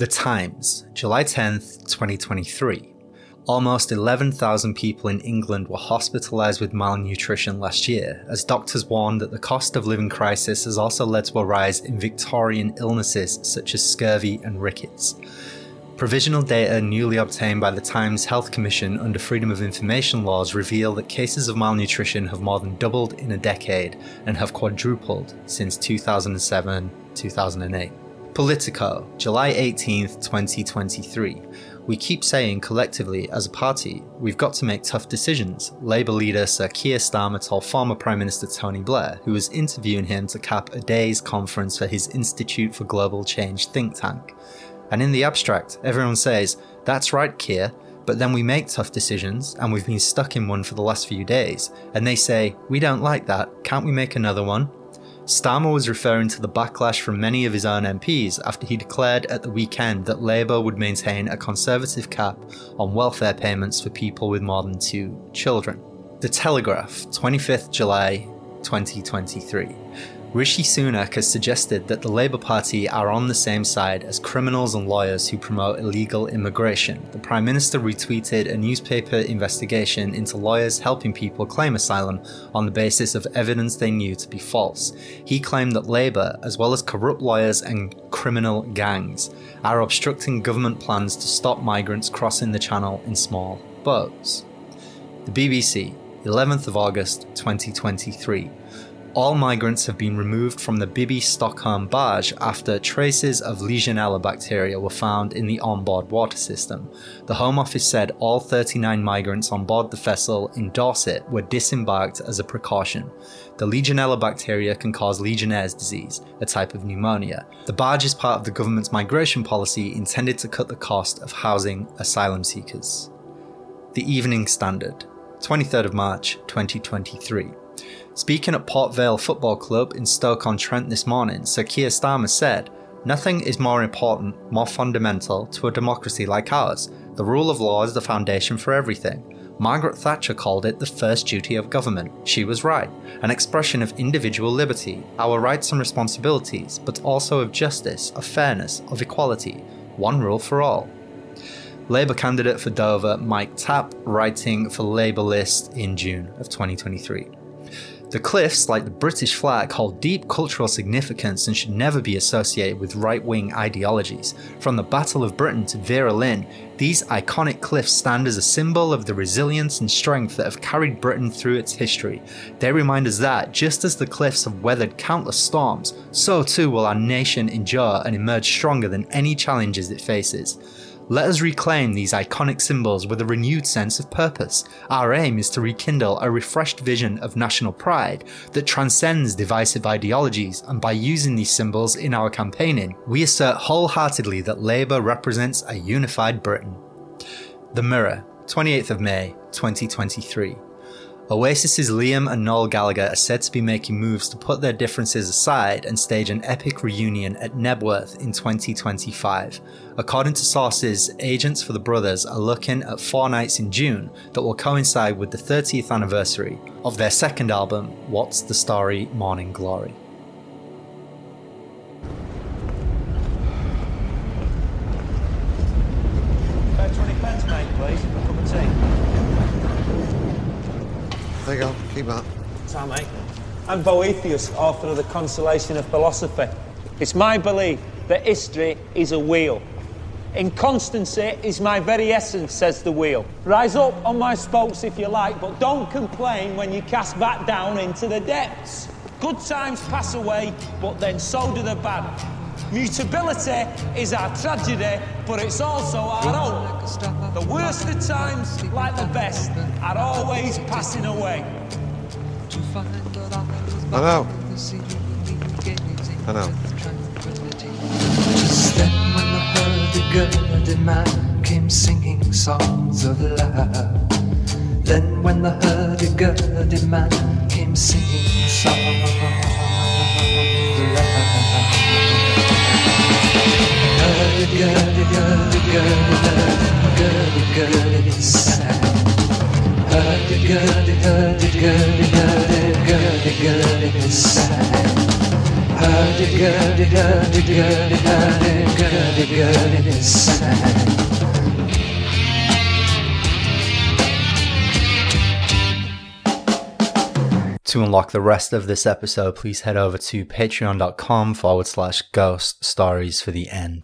The Times, July 10th, 2023. Almost 11,000 people in England were hospitalised with malnutrition last year, as doctors warned that the cost of living crisis has also led to a rise in Victorian illnesses such as scurvy and rickets. Provisional data newly obtained by the Times Health Commission under Freedom of Information laws reveal that cases of malnutrition have more than doubled in a decade and have quadrupled since 2007 2008. Politico, July 18th, 2023. We keep saying collectively as a party, we've got to make tough decisions. Labour leader Sir Keir Starmer told former Prime Minister Tony Blair, who was interviewing him to cap a day's conference for his Institute for Global Change think tank. And in the abstract, everyone says, That's right, Keir, but then we make tough decisions, and we've been stuck in one for the last few days. And they say, We don't like that, can't we make another one? Starmer was referring to the backlash from many of his own MPs after he declared at the weekend that Labour would maintain a conservative cap on welfare payments for people with more than two children. The Telegraph, 25th July 2023. Rishi Sunak has suggested that the Labour Party are on the same side as criminals and lawyers who promote illegal immigration. The Prime Minister retweeted a newspaper investigation into lawyers helping people claim asylum on the basis of evidence they knew to be false. He claimed that Labour, as well as corrupt lawyers and criminal gangs, are obstructing government plans to stop migrants crossing the channel in small boats. The BBC, 11th of August 2023 all migrants have been removed from the Bibby Stockholm barge after traces of Legionella bacteria were found in the onboard water system. The Home Office said all 39 migrants on board the vessel in Dorset were disembarked as a precaution. The Legionella bacteria can cause Legionnaire's disease, a type of pneumonia. The barge is part of the government's migration policy intended to cut the cost of housing asylum seekers. The Evening Standard, 23rd of March 2023. Speaking at Port Vale Football Club in Stoke-on-Trent this morning, Sir Keir Starmer said, Nothing is more important, more fundamental to a democracy like ours. The rule of law is the foundation for everything. Margaret Thatcher called it the first duty of government. She was right. An expression of individual liberty, our rights and responsibilities, but also of justice, of fairness, of equality. One rule for all. Labour candidate for Dover, Mike Tapp, writing for Labour List in June of 2023. The cliffs, like the British flag, hold deep cultural significance and should never be associated with right wing ideologies. From the Battle of Britain to Vera Lynn, these iconic cliffs stand as a symbol of the resilience and strength that have carried Britain through its history. They remind us that, just as the cliffs have weathered countless storms, so too will our nation endure and emerge stronger than any challenges it faces. Let us reclaim these iconic symbols with a renewed sense of purpose. Our aim is to rekindle a refreshed vision of national pride that transcends divisive ideologies, and by using these symbols in our campaigning, we assert wholeheartedly that Labour represents a unified Britain. The Mirror, 28th of May, 2023. Oasis's Liam and Noel Gallagher are said to be making moves to put their differences aside and stage an epic reunion at Knebworth in 2025. According to sources, agents for the brothers are looking at four nights in June that will coincide with the 30th anniversary of their second album, What's the Story Morning Glory. Go. Keep up. So, mate. I'm Boethius, author of The Consolation of Philosophy. It's my belief that history is a wheel. Inconstancy is my very essence, says the wheel. Rise up on my spokes if you like, but don't complain when you cast back down into the depths. Good times pass away, but then so do the bad. Mutability is our tragedy, but it's also our hope. The worst of times, like the best, are always passing away. I know. I know. Just then when the hurdy-gurdy man came singing songs of love. Then when the hurdy-gurdy man came singing songs of love. To unlock the rest of this episode, please head over to patreon.com forward slash ghost stories for the end.